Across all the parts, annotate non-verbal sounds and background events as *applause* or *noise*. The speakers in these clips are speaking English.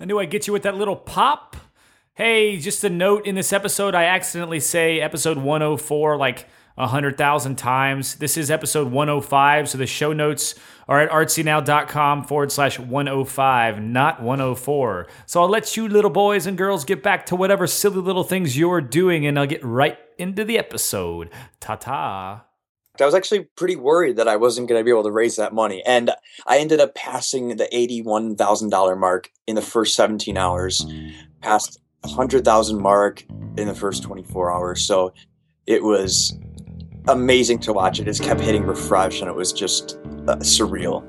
I knew I'd get you with that little pop. Hey, just a note in this episode, I accidentally say episode 104 like a 100,000 times. This is episode 105, so the show notes are at artsynow.com forward slash 105, not 104. So I'll let you little boys and girls get back to whatever silly little things you're doing, and I'll get right into the episode. Ta ta. I was actually pretty worried that I wasn't going to be able to raise that money. And I ended up passing the $81,000 mark in the first 17 hours, past 100,000 mark in the first 24 hours. So it was amazing to watch. It just kept hitting refresh and it was just uh, surreal.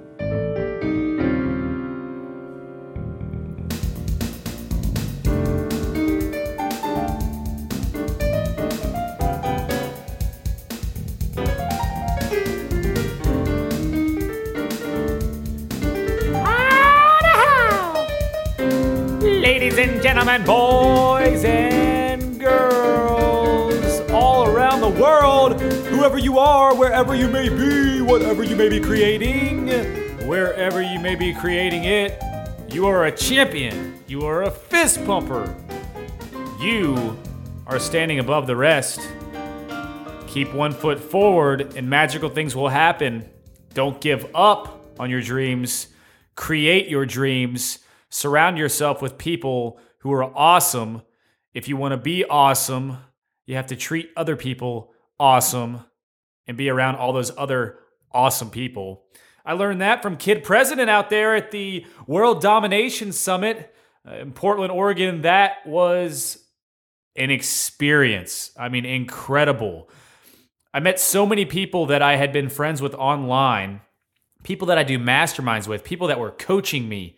And gentlemen, boys and girls, all around the world, whoever you are, wherever you may be, whatever you may be creating, wherever you may be creating it, you are a champion. You are a fist pumper. You are standing above the rest. Keep one foot forward, and magical things will happen. Don't give up on your dreams. Create your dreams. Surround yourself with people who are awesome. If you want to be awesome, you have to treat other people awesome and be around all those other awesome people. I learned that from Kid President out there at the World Domination Summit uh, in Portland, Oregon. That was an experience. I mean, incredible. I met so many people that I had been friends with online, people that I do masterminds with, people that were coaching me.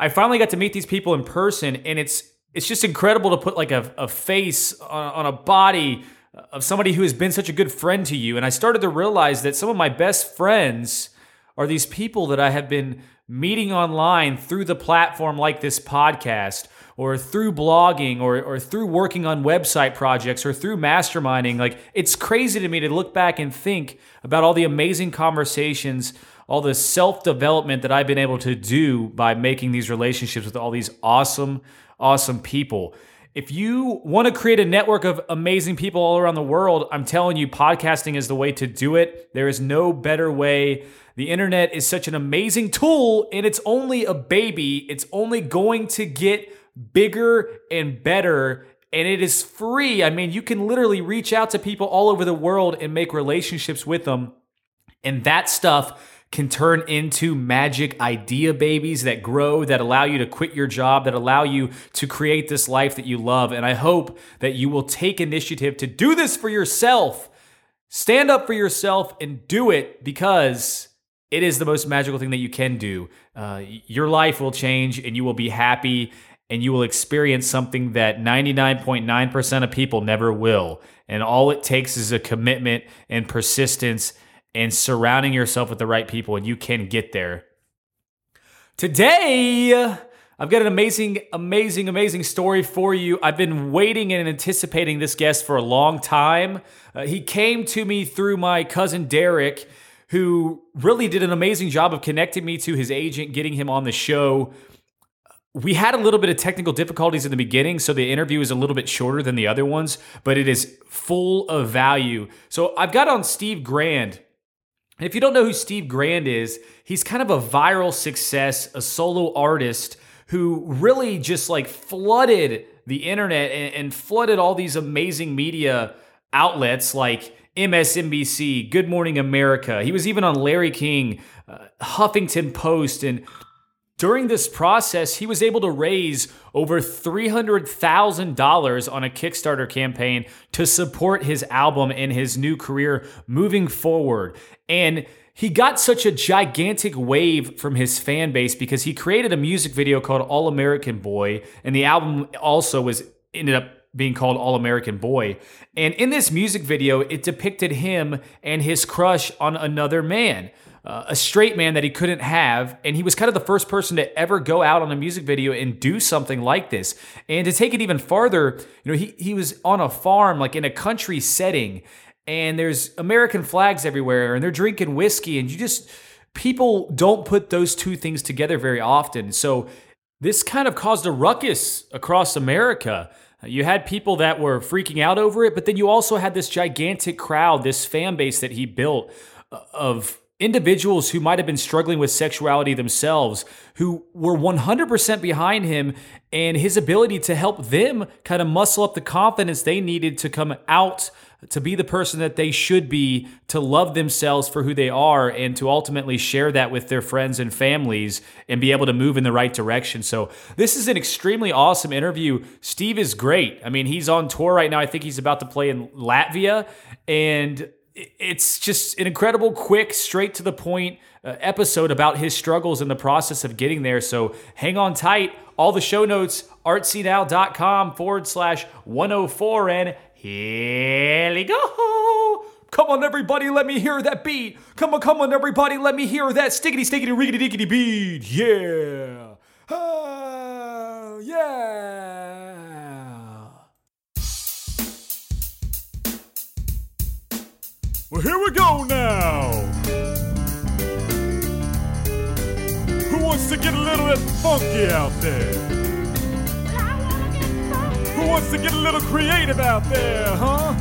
I finally got to meet these people in person, and it's it's just incredible to put like a, a face on, on a body of somebody who has been such a good friend to you. And I started to realize that some of my best friends are these people that I have been meeting online through the platform like this podcast or through blogging or, or through working on website projects or through masterminding. Like it's crazy to me to look back and think about all the amazing conversations, all the self development that I've been able to do by making these relationships with all these awesome, awesome people. If you want to create a network of amazing people all around the world, I'm telling you, podcasting is the way to do it. There is no better way. The internet is such an amazing tool, and it's only a baby. It's only going to get bigger and better, and it is free. I mean, you can literally reach out to people all over the world and make relationships with them. And that stuff can turn into magic idea babies that grow, that allow you to quit your job, that allow you to create this life that you love. And I hope that you will take initiative to do this for yourself. Stand up for yourself and do it because it is the most magical thing that you can do. Uh, your life will change and you will be happy and you will experience something that 99.9% of people never will. And all it takes is a commitment and persistence and surrounding yourself with the right people, and you can get there. Today, I've got an amazing, amazing, amazing story for you. I've been waiting and anticipating this guest for a long time. Uh, he came to me through my cousin Derek, who really did an amazing job of connecting me to his agent, getting him on the show. We had a little bit of technical difficulties in the beginning, so the interview is a little bit shorter than the other ones, but it is full of value. So I've got on Steve Grand. And if you don't know who Steve Grand is, he's kind of a viral success, a solo artist who really just like flooded the internet and, and flooded all these amazing media outlets like MSNBC, Good Morning America. He was even on Larry King, uh, Huffington Post, and during this process, he was able to raise over $300,000 on a Kickstarter campaign to support his album and his new career moving forward. And he got such a gigantic wave from his fan base because he created a music video called All American Boy, and the album also was ended up being called All American Boy. And in this music video, it depicted him and his crush on another man uh, a straight man that he couldn't have. And he was kind of the first person to ever go out on a music video and do something like this. And to take it even farther, you know, he, he was on a farm, like in a country setting, and there's American flags everywhere, and they're drinking whiskey, and you just, people don't put those two things together very often. So, This kind of caused a ruckus across America. You had people that were freaking out over it, but then you also had this gigantic crowd, this fan base that he built uh, of individuals who might have been struggling with sexuality themselves, who were 100% behind him and his ability to help them kind of muscle up the confidence they needed to come out to be the person that they should be, to love themselves for who they are, and to ultimately share that with their friends and families and be able to move in the right direction. So, this is an extremely awesome interview. Steve is great. I mean, he's on tour right now. I think he's about to play in Latvia. And it's just an incredible, quick, straight to the point uh, episode about his struggles in the process of getting there. So hang on tight. All the show notes, artsynow.com forward slash 104. And here we go. Come on, everybody, let me hear that beat. Come on, come on, everybody, let me hear that stickety, stickety, riggedy, diggity beat. Yeah. Yeah. Well, here we go now. Who wants to get a little bit funky out there? Who wants to get a little creative out there, huh?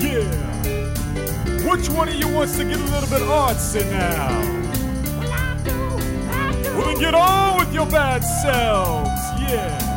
Yeah. Which one of you wants to get a little bit artsy now? Well, I do. I do. Well, then get on with your bad selves, yeah.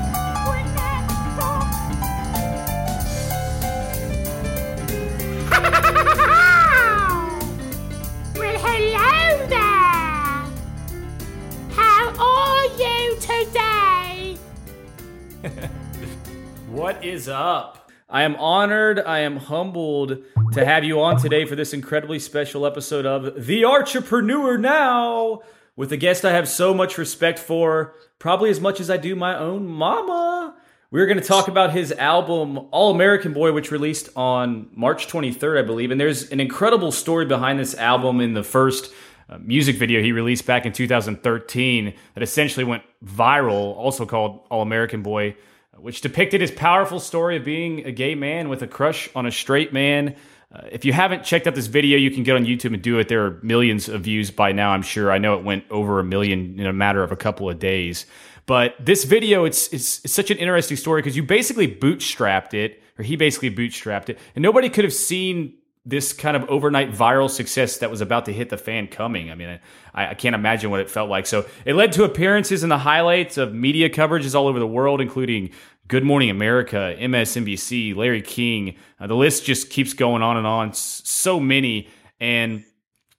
What is up? I am honored, I am humbled to have you on today for this incredibly special episode of The Archipreneur Now with a guest I have so much respect for, probably as much as I do my own mama. We're going to talk about his album All American Boy, which released on March 23rd, I believe. And there's an incredible story behind this album in the first uh, music video he released back in 2013 that essentially went viral, also called All American Boy, which depicted his powerful story of being a gay man with a crush on a straight man. Uh, if you haven't checked out this video, you can get on YouTube and do it. There are millions of views by now, I'm sure. I know it went over a million in a matter of a couple of days. But this video, it's, it's, it's such an interesting story because you basically bootstrapped it, or he basically bootstrapped it, and nobody could have seen this kind of overnight viral success that was about to hit the fan coming. I mean, I, I, can't imagine what it felt like. So it led to appearances in the highlights of media coverages all over the world, including Good Morning America, MSNBC, Larry King. Uh, the list just keeps going on and on. So many. And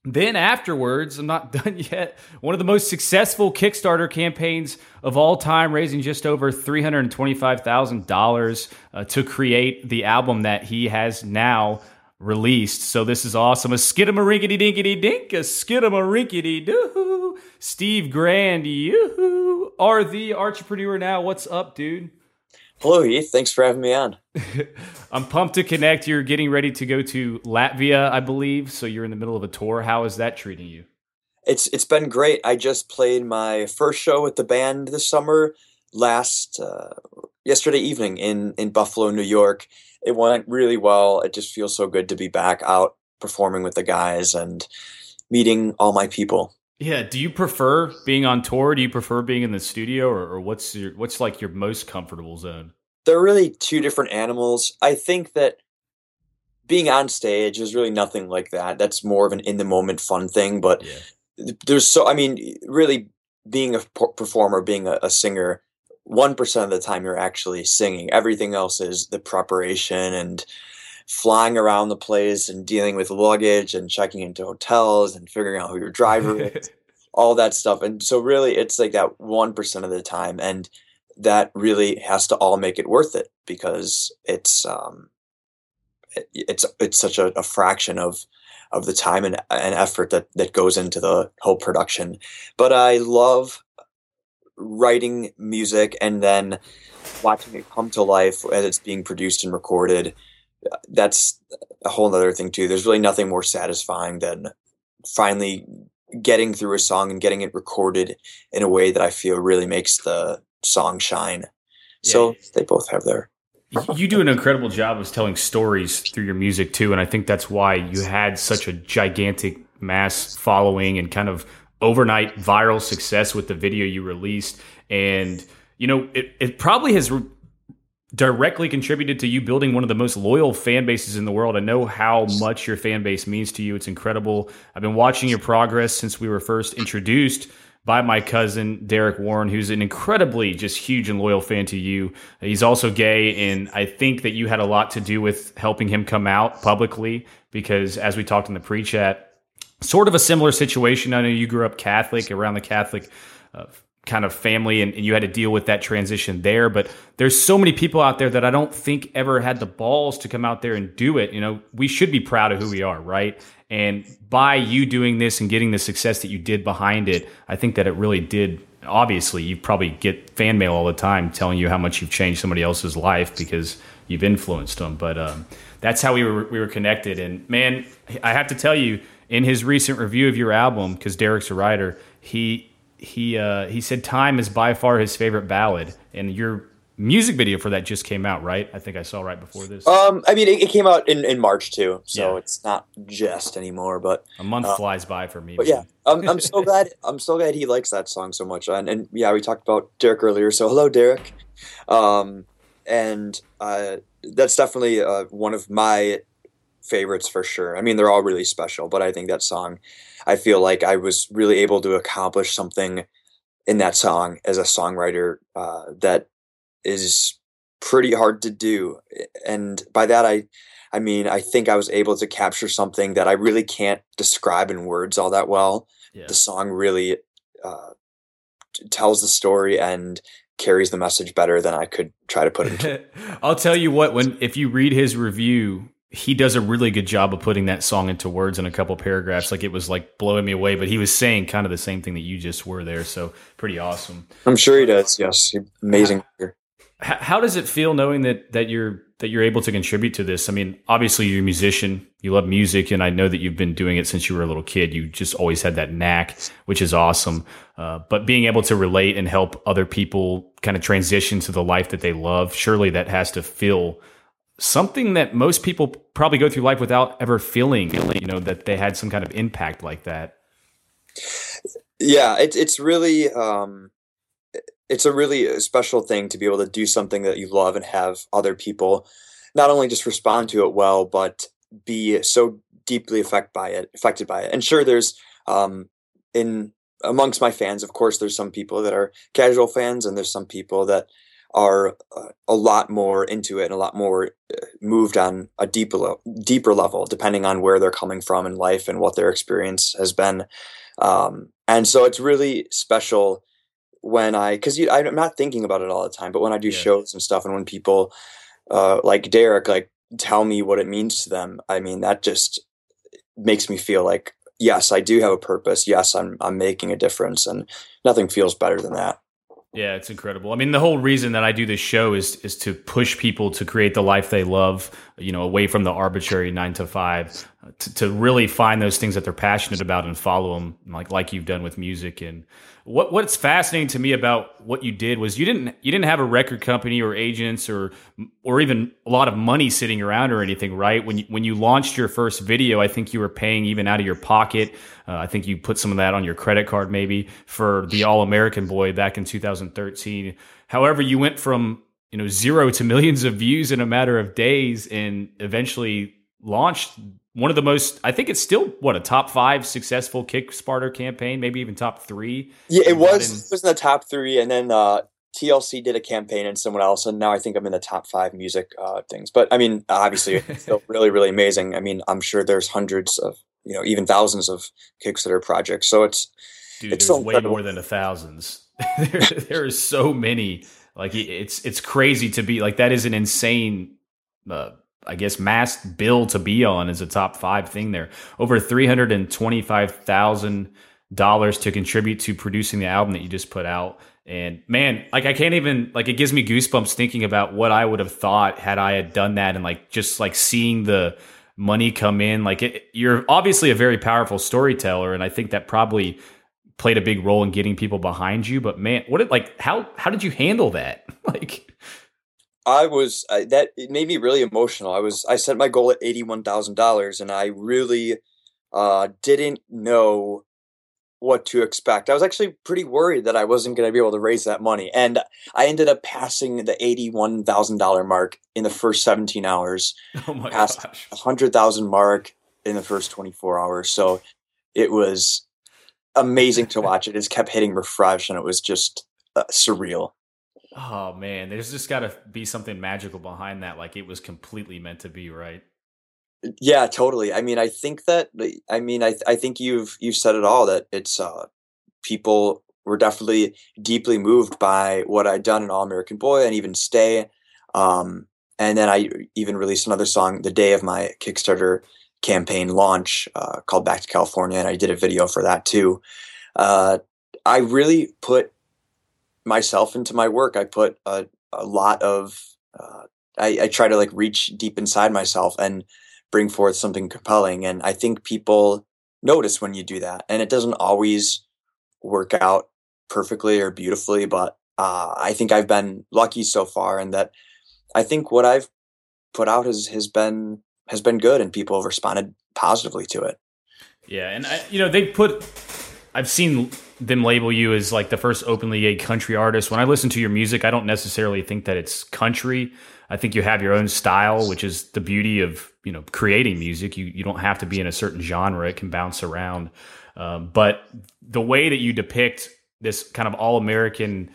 then afterwards, I'm not *laughs* done yet. One of the most successful Kickstarter campaigns of all time, raising just over $325,000 uh, to create the album that he has now released. So this is awesome. A skidamarinkity dinkity dink, a skidamarinkity doo. Steve Grand, you are the entrepreneur now. What's up, dude? Hello, Heath. Thanks for having me on. *laughs* I'm pumped to connect. You're getting ready to go to Latvia, I believe. So you're in the middle of a tour. How is that treating you? It's it's been great. I just played my first show with the band this summer last uh, yesterday evening in in Buffalo, New York. It went really well. It just feels so good to be back out performing with the guys and meeting all my people. Yeah. Do you prefer being on tour? Do you prefer being in the studio, or, or what's your what's like your most comfortable zone? They're really two different animals. I think that being on stage is really nothing like that. That's more of an in the moment fun thing. But yeah. there's so I mean, really being a performer, being a, a singer, one percent of the time you're actually singing. Everything else is the preparation and flying around the place and dealing with luggage and checking into hotels and figuring out who your driver is, *laughs* all that stuff. And so really it's like that 1% of the time. And that really has to all make it worth it because it's, um, it, it's, it's such a, a fraction of, of the time and, and effort that, that goes into the whole production. But I love writing music and then watching it come to life as it's being produced and recorded that's a whole other thing too. There's really nothing more satisfying than finally getting through a song and getting it recorded in a way that I feel really makes the song shine. Yeah. So they both have their. You do an incredible job of telling stories through your music too, and I think that's why you had such a gigantic mass following and kind of overnight viral success with the video you released, and you know it, it probably has. Re- directly contributed to you building one of the most loyal fan bases in the world. I know how much your fan base means to you. It's incredible. I've been watching your progress since we were first introduced by my cousin Derek Warren, who's an incredibly just huge and loyal fan to you. He's also gay, and I think that you had a lot to do with helping him come out publicly because, as we talked in the pre-chat, sort of a similar situation. I know you grew up Catholic, around the Catholic. Uh, kind of family and, and, you had to deal with that transition there but there's so many people out there that i don't think ever had the balls to come out there and do it. You know we should be proud of who we are right? And by you doing this and getting the success that you did behind it i think that it really did obviously you probably get fan mail all the time telling you how much you've changed somebody else's life because you've influenced them but um, that's how we were we were connected. And man i have to tell you in his recent review of your album because derek's a writer he he uh, he said time is by far his favorite ballad, and your music video for that just came out, right? I think I saw right before this. Um, I mean, it, it came out in, in March too, so yeah. it's not just anymore. But a month uh, flies by for me. But man. yeah, I'm, I'm *laughs* so glad. I'm so glad he likes that song so much. And, and yeah, we talked about Derek earlier, so hello, Derek. Um, and uh, that's definitely uh, one of my favorites for sure. I mean, they're all really special, but I think that song I feel like I was really able to accomplish something in that song as a songwriter uh, that is pretty hard to do. And by that, I, I mean, I think I was able to capture something that I really can't describe in words all that well. Yeah. The song really uh, tells the story and carries the message better than I could try to put it. *laughs* I'll tell you what, when if you read his review, he does a really good job of putting that song into words in a couple paragraphs. Like it was like blowing me away, but he was saying kind of the same thing that you just were there. So pretty awesome. I'm sure he does. Yes, amazing. How, how does it feel knowing that that you're that you're able to contribute to this? I mean, obviously you're a musician, you love music, and I know that you've been doing it since you were a little kid. You just always had that knack, which is awesome. Uh, but being able to relate and help other people kind of transition to the life that they love, surely that has to feel something that most people probably go through life without ever feeling, you know, that they had some kind of impact like that. Yeah, it's it's really um, it's a really special thing to be able to do something that you love and have other people not only just respond to it well, but be so deeply affected by it, affected by it. And sure, there's um, in amongst my fans, of course, there's some people that are casual fans, and there's some people that are uh, a lot more into it and a lot more uh, moved on a deeper level, deeper level, depending on where they're coming from in life and what their experience has been. Um, and so it's really special when I, because I'm not thinking about it all the time, but when I do yeah. shows and stuff, and when people uh, like Derek like tell me what it means to them, I mean that just makes me feel like yes, I do have a purpose. Yes, I'm I'm making a difference, and nothing feels better than that. Yeah, it's incredible. I mean, the whole reason that I do this show is is to push people to create the life they love, you know, away from the arbitrary 9 to 5, to, to really find those things that they're passionate about and follow them like like you've done with music and what what's fascinating to me about what you did was you didn't you didn't have a record company or agents or or even a lot of money sitting around or anything, right? When you, when you launched your first video, I think you were paying even out of your pocket. Uh, I think you put some of that on your credit card maybe for the All American Boy back in 2013. However, you went from you know zero to millions of views in a matter of days and eventually launched one of the most i think it's still what a top five successful kickstarter campaign maybe even top three? Yeah it was in, it was in the top three and then uh, tlc did a campaign and someone else and now i think i'm in the top five music uh, things. But i mean obviously it's still *laughs* really really amazing. I mean i'm sure there's hundreds of you know even thousands of kickstarter projects. So it's Dude, it's way more than a thousands. *laughs* There, *laughs* there are so many. Like it's it's crazy to be like that is an insane uh, I guess mass bill to be on is a top five thing there. Over three hundred and twenty five thousand dollars to contribute to producing the album that you just put out. And man, like I can't even like it gives me goosebumps thinking about what I would have thought had I had done that and like just like seeing the money come in. Like it, you're obviously a very powerful storyteller, and I think that probably played a big role in getting people behind you. But man, what did like how how did you handle that? *laughs* like I was uh, that it made me really emotional. I was I set my goal at eighty one thousand dollars, and I really uh, didn't know what to expect. I was actually pretty worried that I wasn't going to be able to raise that money, and I ended up passing the eighty-one thousand dollar mark in the first seventeen hours. *laughs* Oh my Passed gosh. a hundred thousand mark in the first twenty-four hours. So it was amazing to watch. It just kept hitting refresh, and it was just uh, surreal. Oh man, there's just got to be something magical behind that. Like it was completely meant to be, right? Yeah, totally. I mean, I think that I mean, I I think you've you've said it all that it's uh people were definitely deeply moved by what I'd done in All American Boy and even Stay. Um and then I even released another song the day of my Kickstarter campaign launch uh, called Back to California and I did a video for that too. Uh I really put myself into my work. I put a, a lot of uh, I, I try to like reach deep inside myself and bring forth something compelling. And I think people notice when you do that. And it doesn't always work out perfectly or beautifully, but uh, I think I've been lucky so far, and that I think what I've put out has has been has been good, and people have responded positively to it. Yeah, and I, you know they put. I've seen them label you as like the first openly gay country artist. When I listen to your music, I don't necessarily think that it's country. I think you have your own style, which is the beauty of you know creating music. You you don't have to be in a certain genre; it can bounce around. Um, but the way that you depict this kind of all American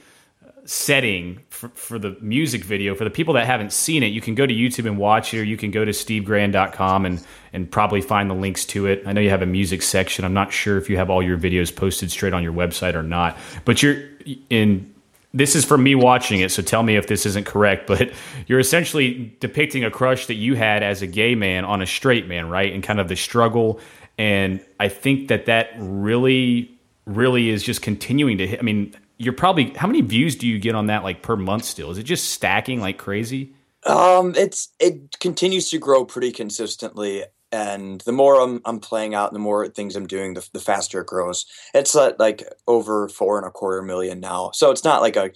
setting for, for the music video. For the people that haven't seen it you can go to youtube and watch it or you can go to stevegrand.com and and probably find the links to it. I know you have a music section. I'm not sure if you have all your videos posted straight on your website or not but you're in this is from me watching it so tell me if this isn't correct but *laughs* you're essentially depicting a crush that you had as a gay man on a straight man right? And kind of the struggle. And i think that that really really is just continuing to hit. I mean you're probably how many views do you get on that like per month still? Is it just stacking like crazy? Um it's it continues to grow pretty consistently and the more I'm, I'm playing out the more things i'm doing the, the faster it grows. It's at like over four and a quarter million now. So it's not like a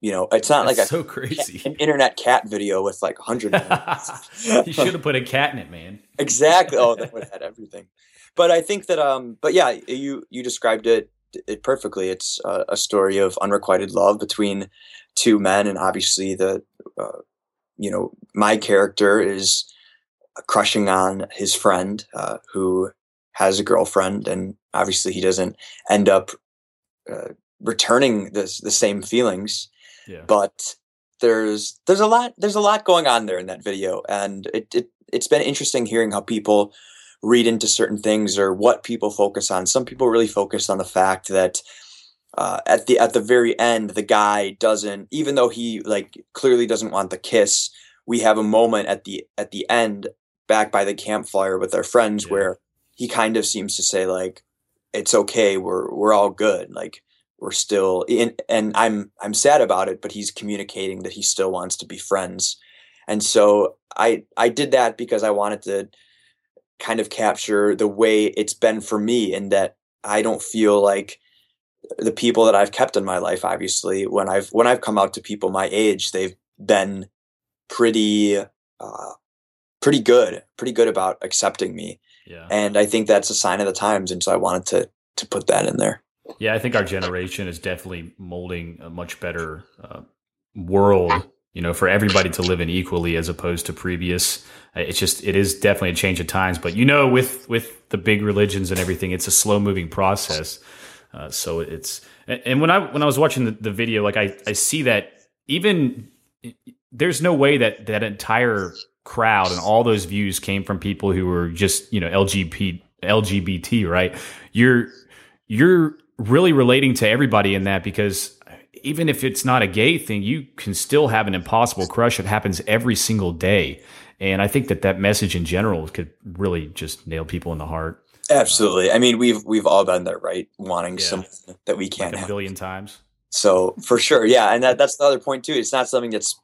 you know it's not That's like a so crazy. an internet cat video with like 100 *laughs* you should have put a cat in it man. Exactly. Oh that would have had everything. But i think that um but yeah you you described it it perfectly. It's a, a, story of unrequited love between two men, and obviously the uh, you know my character is crushing on his friend uh, who has a girlfriend, and obviously he doesn't end up uh, returning this the same feelings. Yeah. But there's there's a lot there's a lot going on there in that video, and it, it it's been interesting hearing how people read into certain things or what people focus on. Some people really focus on the fact that uh, at the at the very end, the guy doesn't, even though he like clearly doesn't want the kiss. We have a moment at the at the end, back by the campfire with our friends, Yeah. where he kind of seems to say like, "It's okay, we're we're all good." Like we're still in, and I'm I'm sad about it, but he's communicating that he still wants to be friends. And so I I did that because I wanted to kind of capture the way it's been for me in that I don't feel like the people that I've kept in my life obviously when I've when I've come out to people my age they've been pretty uh pretty good pretty good about accepting me Yeah. and I think that's a sign of the times and so I wanted to to put that in there Yeah, I think our generation is definitely molding a much better uh, world, you know, for everybody to live in equally as opposed to previous. Uh, It's just it is definitely a change of times, but you know, with with the big religions and everything, it's a slow moving process. Uh, so it's and when I when I was watching the, the video, like I I see that even there's no way that that entire crowd and all those views came from people who were just you know LGBT LGBT right you're you're really relating to everybody in that because even if it's not a gay thing you can still have an impossible crush it happens every single day and I think that that message in general could really just nail people in the heart absolutely I mean we've we've all been there right wanting Yeah. someone that we can't have. a have billion times So for sure, yeah, and that, that's the other point too. It's not something that's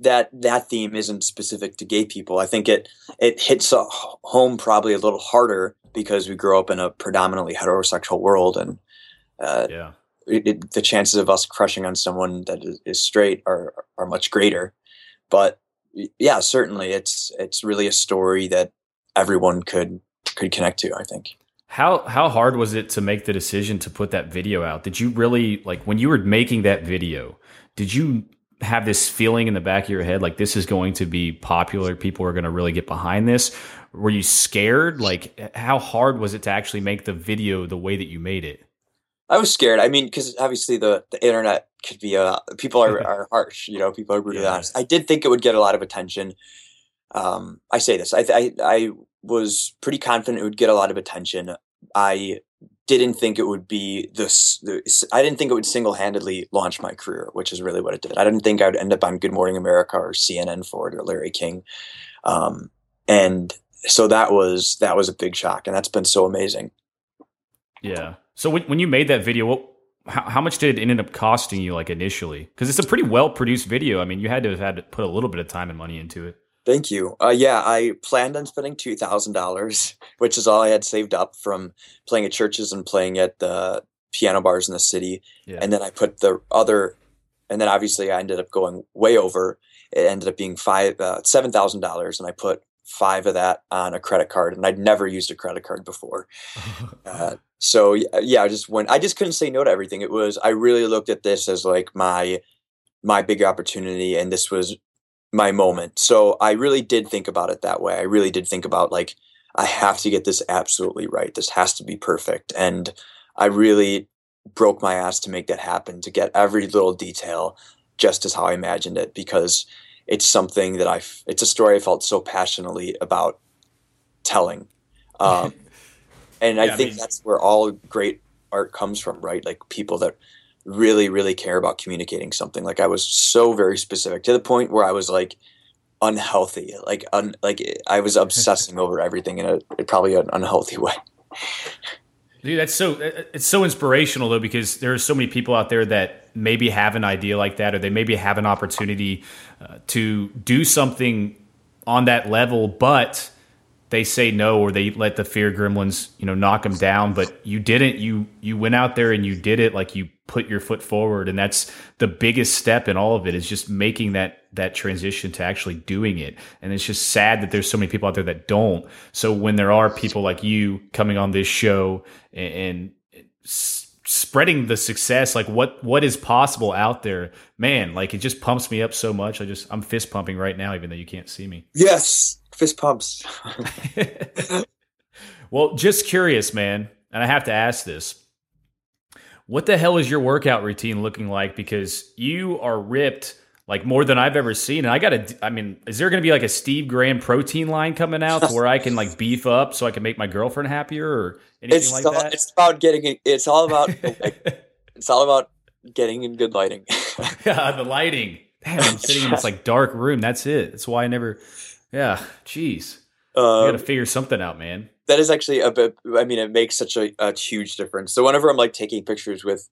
that that theme isn't specific to gay people. I think it it hits home probably a little harder because we grow up in a predominantly heterosexual world, and uh, yeah it, it, the chances of us crushing on someone that is, is straight are are much greater. But yeah, certainly, it's it's really a story that everyone could could connect to. I think. How how hard was it to make the decision to put that video out? Did you really like when you were making that video? Did you have this feeling in the back of your head like this is going to be popular? People are going to really get behind this. Were you scared? Like how hard was it to actually make the video the way that you made it? I was scared. I mean, because obviously the, the internet could be uh people are, *laughs* are harsh. You know, people are brutally Yeah. honest. I did think it would get a lot of attention. Um, I say this. I, I I was pretty confident it would get a lot of attention. I didn't think it would be this. The, I didn't think it would single handedly launch my career, which is really what it did. I didn't think I would end up on Good Morning America or CNN for it or Larry King, um, and so that was that was a big shock, and that's been so amazing. Yeah. So when when you made that video, what how, how much did it end up costing you like initially? Because it's a pretty well produced video. I mean, you had to have had to put a little bit of time and money into it. Thank you. Uh, yeah, I planned on spending two thousand dollars, *laughs* which is all I had saved up from playing at churches and playing at the piano bars in the city. Yeah. And then I put the other, and then obviously I ended up going way over. It ended up being five uh, seven thousand dollars, and I put five of that on a credit card, and I'd never used a credit card before. *laughs* Uh, so yeah, I just went. I just couldn't say no to everything. It was. I really looked at this as like my my big opportunity, and this was my moment. So I really did think about it that way. I really did think about like I have to get this absolutely right. This has to be perfect, and I really broke my ass to make that happen. To get every little detail just as how I imagined it, because it's something that I. It's a story I felt so passionately about telling. *laughs* Um, and Yeah, I I think mean- that's where all great art comes from, right? Like people that really, really care about communicating something. Like I was so very specific to the point where I was like unhealthy, like un, like I was obsessing over everything in a probably an unhealthy way. Dude, that's so it's so inspirational though because there are so many people out there that maybe have an idea like that or they maybe have an opportunity uh, to do something on that level but they say no or they let the fear gremlins, you know, knock them down, but you didn't you you went out there and you did it like you put your foot forward and that's the biggest step in all of it is just making that that transition to actually doing it. And it's just sad that there's so many people out there that don't. So when there are people like you coming on this show and, and s- spreading the success, like what what is possible out there, man, like it just pumps me up so much. I just I'm fist pumping right now, even though you can't see me. Yes, fist pumps. *laughs* well, just curious, man, and I have to ask this. What the hell is your workout routine looking like? Because you are ripped like more than I've ever seen. And I got to, I mean, is there going to be like a Steve Grand protein line coming out to where I can like beef up so I can make my girlfriend happier or anything It's like all, that? it's about getting, it's all about. *laughs* it's all about getting in good lighting. *laughs* yeah, the lighting. Damn, I'm sitting in this like dark room. That's it. That's why I never, yeah, jeez. I got Um, to figure something out, man. that is actually a bit i mean it makes such a, a huge difference so whenever i'm like taking pictures with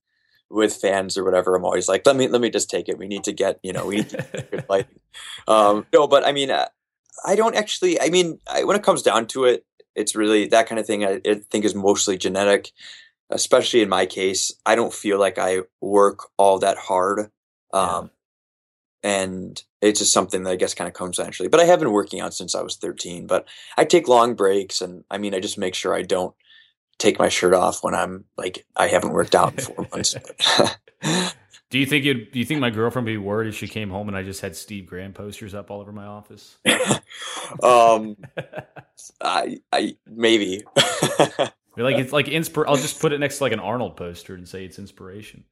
with fans or whatever i'm always like let me let me just take it we need to get you know we need to get good *laughs* lighting um no but i mean uh, i don't actually i mean I, when it comes down to it it's really that kind of thing I, I think is mostly genetic especially in my case i don't feel like i work all that hard um and it's just something that I guess kind of comes naturally. But I have been working out since I was 13. But I take long breaks, and I mean, I just make sure I don't take my shirt off when I'm like I haven't worked out in *laughs* four months. *laughs* Do you think it? Do you think my girlfriend would be worried if she came home and I just had Steve Grand posters up all over my office? *laughs* um, I, I maybe. Like it's like inspir. I'll just put it next to like an Arnold poster and say it's inspiration.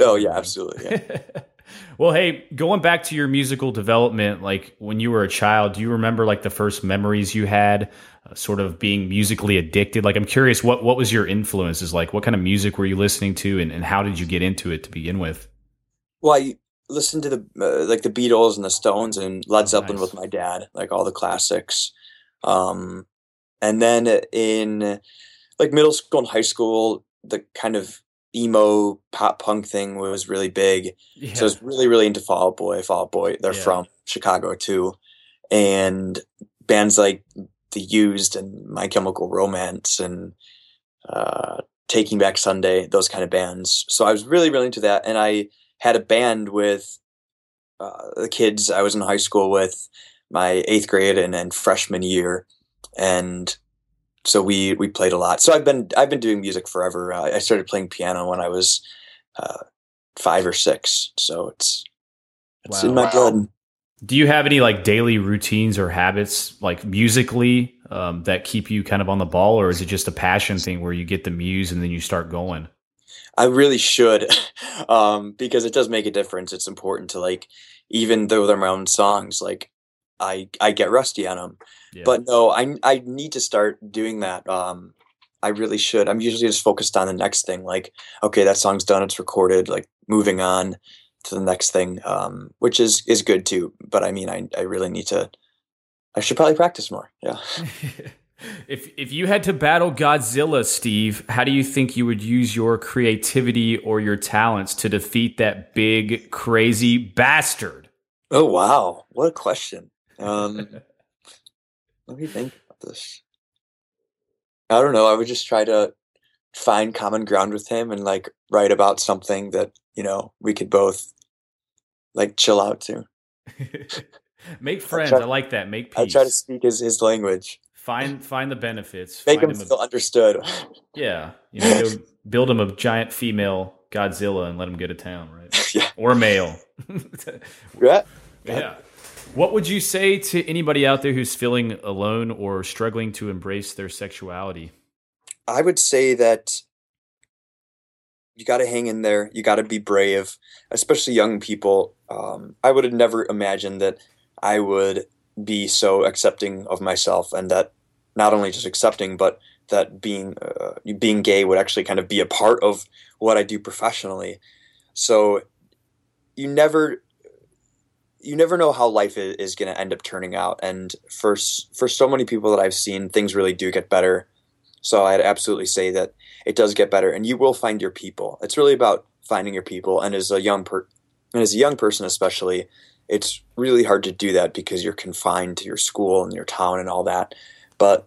Oh yeah, absolutely. Yeah. *laughs* well, hey, going back to your musical development, like when you were a child, do you remember like the first memories you had, uh, sort of being musically addicted? Like, I'm curious, what what was your influences? Like, what kind of music were you listening to, and, and how did you get into it to begin with? Well, I listened to the uh, like the Beatles and the Stones and Led Zeppelin nice. with my dad, like all the classics. Um, and then in like middle school and high school, the kind of emo pop punk thing was really big. Yeah. So I was really, really into Fall Out Boy. Fall Out Boy, they're Yeah. from Chicago too, and bands like The Used and My Chemical Romance and uh, Taking Back Sunday, those kind of bands. So I was really, really into that, and I had a band with uh, the kids I was in high school with, my eighth grade and, and freshman year, and so we we played a lot. So I've been I've been doing music forever. Uh, I started playing piano when I was uh, five or six, so it's it's Wow. in my Wow. blood. Do you have any like daily routines or habits, like musically, um, that keep you kind of on the ball, or is it just a passion thing where you get the muse and then you start going? I really should, *laughs* um, because it does make a difference. It's important to like, even though they're my own songs, like I I get rusty on them. Yeah. But no, I I need to start doing that. Um, I really should. I'm usually just focused on the next thing. Like, okay, that song's done. It's recorded. Like, moving on to the next thing, um, which is is good too. But I mean, I I really need to. I should probably practice more. Yeah. *laughs* if if you had to battle Godzilla, Steve, how do you think you would use your creativity or your talents to defeat that big crazy bastard? Oh wow, what a question. Um, *laughs* let me think about this. I don't know. I would just try to find common ground with him and like write about something that you know we could both like chill out to. *laughs* Make friends. try- I like that. Make I try to speak his his language, find find the benefits. make him a- feel understood. *laughs* Yeah, you know, build him a giant female Godzilla and let him go to town, right? yeah, Or male. yeah. yeah. What would you say to anybody out there who's feeling alone or struggling to embrace their sexuality? I would say that you got to hang in there. You got to be brave, especially young people. Um, I would have never imagined that I would be so accepting of myself, and that not only just accepting, but that being uh, being gay would actually kind of be a part of what I do professionally. So you never you never know how life is, going to end up turning out, and for for so many people that I've seen, things really do get better. So I'd absolutely say that it does get better, and you will find your people. It's really about finding your people, and as a young per, and as a young person especially, it's really hard to do that because you're confined to your school and your town and all that. But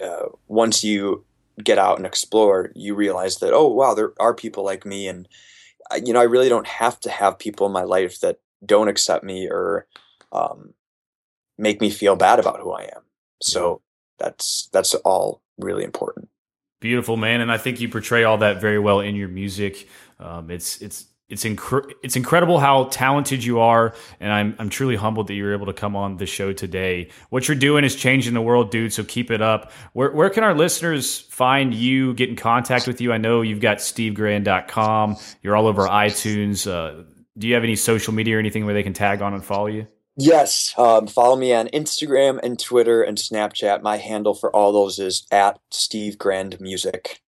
uh, once you get out and explore, you realize that oh wow, there are people like me, and you know I really don't have to have people in my life that don't accept me or um, make me feel bad about who I am. So that's that's all really important. Beautiful man, and I think you portray all that very well in your music. Um, it's it's it's incre- it's incredible how talented you are, and I'm I'm truly humbled that you were able to come on the show today. What you're doing is changing the world, dude. So keep it up. Where where can our listeners find you? Get in contact with you. I know you've got SteveGrand.com. You're all over iTunes. Uh, do you have any social media or anything where they can tag on and follow you? Yes, um, follow me on Instagram and Twitter and Snapchat. My handle for all those is at Steve Grand Music.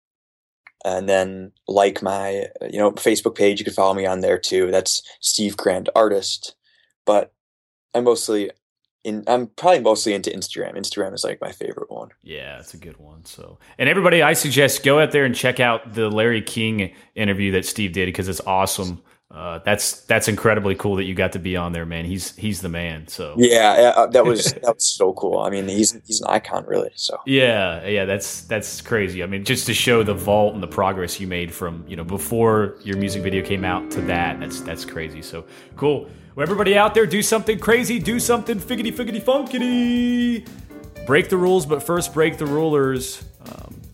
And then like my you know Facebook page, you can follow me on there too. That's Steve Grand Artist. But I'm mostly in. I'm probably mostly into Instagram. Instagram is like my favorite one. Yeah, it's a good one. So, and everybody, I suggest go out there and check out the Larry King interview that Steve did because it's awesome. Uh, that's that's incredibly cool that you got to be on there, man. He's he's the man. So Yeah, uh, that was *laughs* that was so cool. I mean, he's he's an icon, really. So yeah, yeah, that's that's crazy. I mean, just to show the vault and the progress you made from you know before your music video came out to that, that's that's crazy. So cool. Well, everybody out there, do something crazy, do something figgity figgity funkity. Break the rules, but first break the rulers.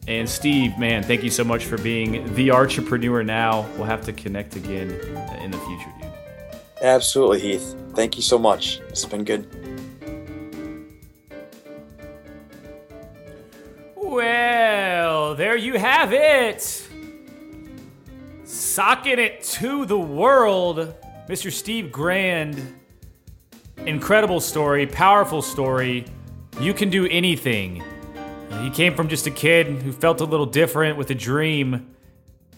And Steve, man, thank you so much for being the entrepreneur. Now we'll have to connect again in the future, dude. absolutely, Heath. Thank you so much. It's been good. Well, there you have it. Socking it to the world, Mr. Steve Grand. Incredible story, powerful story. You can do anything. He came from just a kid who felt a little different with a dream,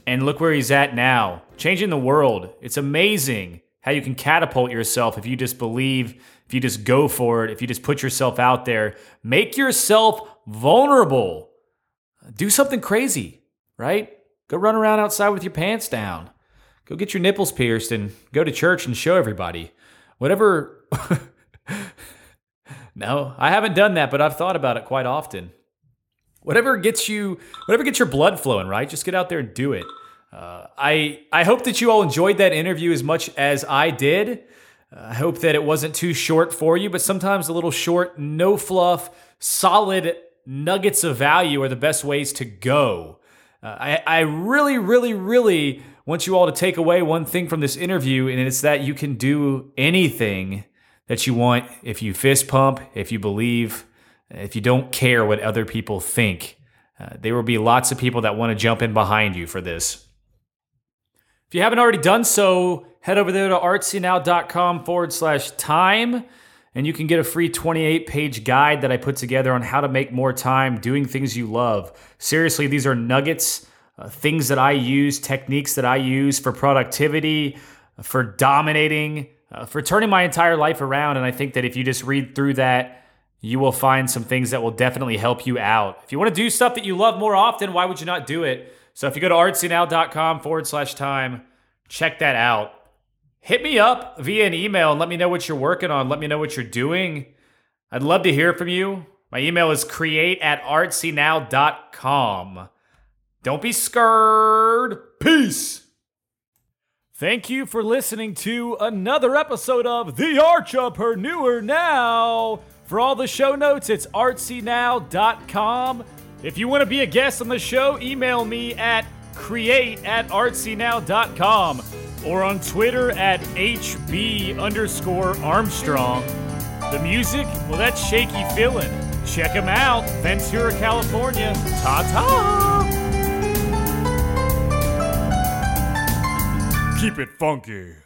and look where he's at now, changing the world. It's amazing how you can catapult yourself if you just believe, if you just go for it, if you just put yourself out there. Make yourself vulnerable. Do something crazy, right? Go run around outside with your pants down. Go get your nipples pierced and go to church and show everybody. Whatever. *laughs* no, I haven't done that, but I've thought about it quite often whatever gets you whatever gets your blood flowing right? Just get out there and do it. Uh, i i hope that you all enjoyed that interview as much as i did. Uh, i hope that it wasn't too short for you but sometimes a little short no fluff solid nuggets of value are the best ways to go. Uh, I, I really, really, really want you all to take away one thing from this interview, and it's that you can do anything that you want if you fist pump, if you believe, if you don't care what other people think. Uh, there will be lots of people that want to jump in behind you for this. If you haven't already done so, head over there to artsynow.com forward slash time and you can get a free 28 page guide that I put together on how to make more time doing things you love. Seriously, these are nuggets, uh, things that I use, techniques that I use for productivity, for dominating, uh, for turning my entire life around. And I think that if you just read through that, you will find some things that will definitely help you out. If you want to do stuff that you love more often, why would you not do it? So if you go to artsynow.com forward slash time, check that out hit me up via an email and let me know what you're working on. Let me know what you're doing. I'd love to hear from you. My email is create at artsynow.com. Don't be scared. Peace. Thank you for listening to another episode of The Archpreneur Now. For all the show notes, it's artsynow.com. If you want to be a guest on the show, email me at create at artsynow.com or on Twitter at HB underscore Armstrong. The music, well, that's Shaky Feeling. Check him out, Ventura, California. Ta ta! Keep it funky.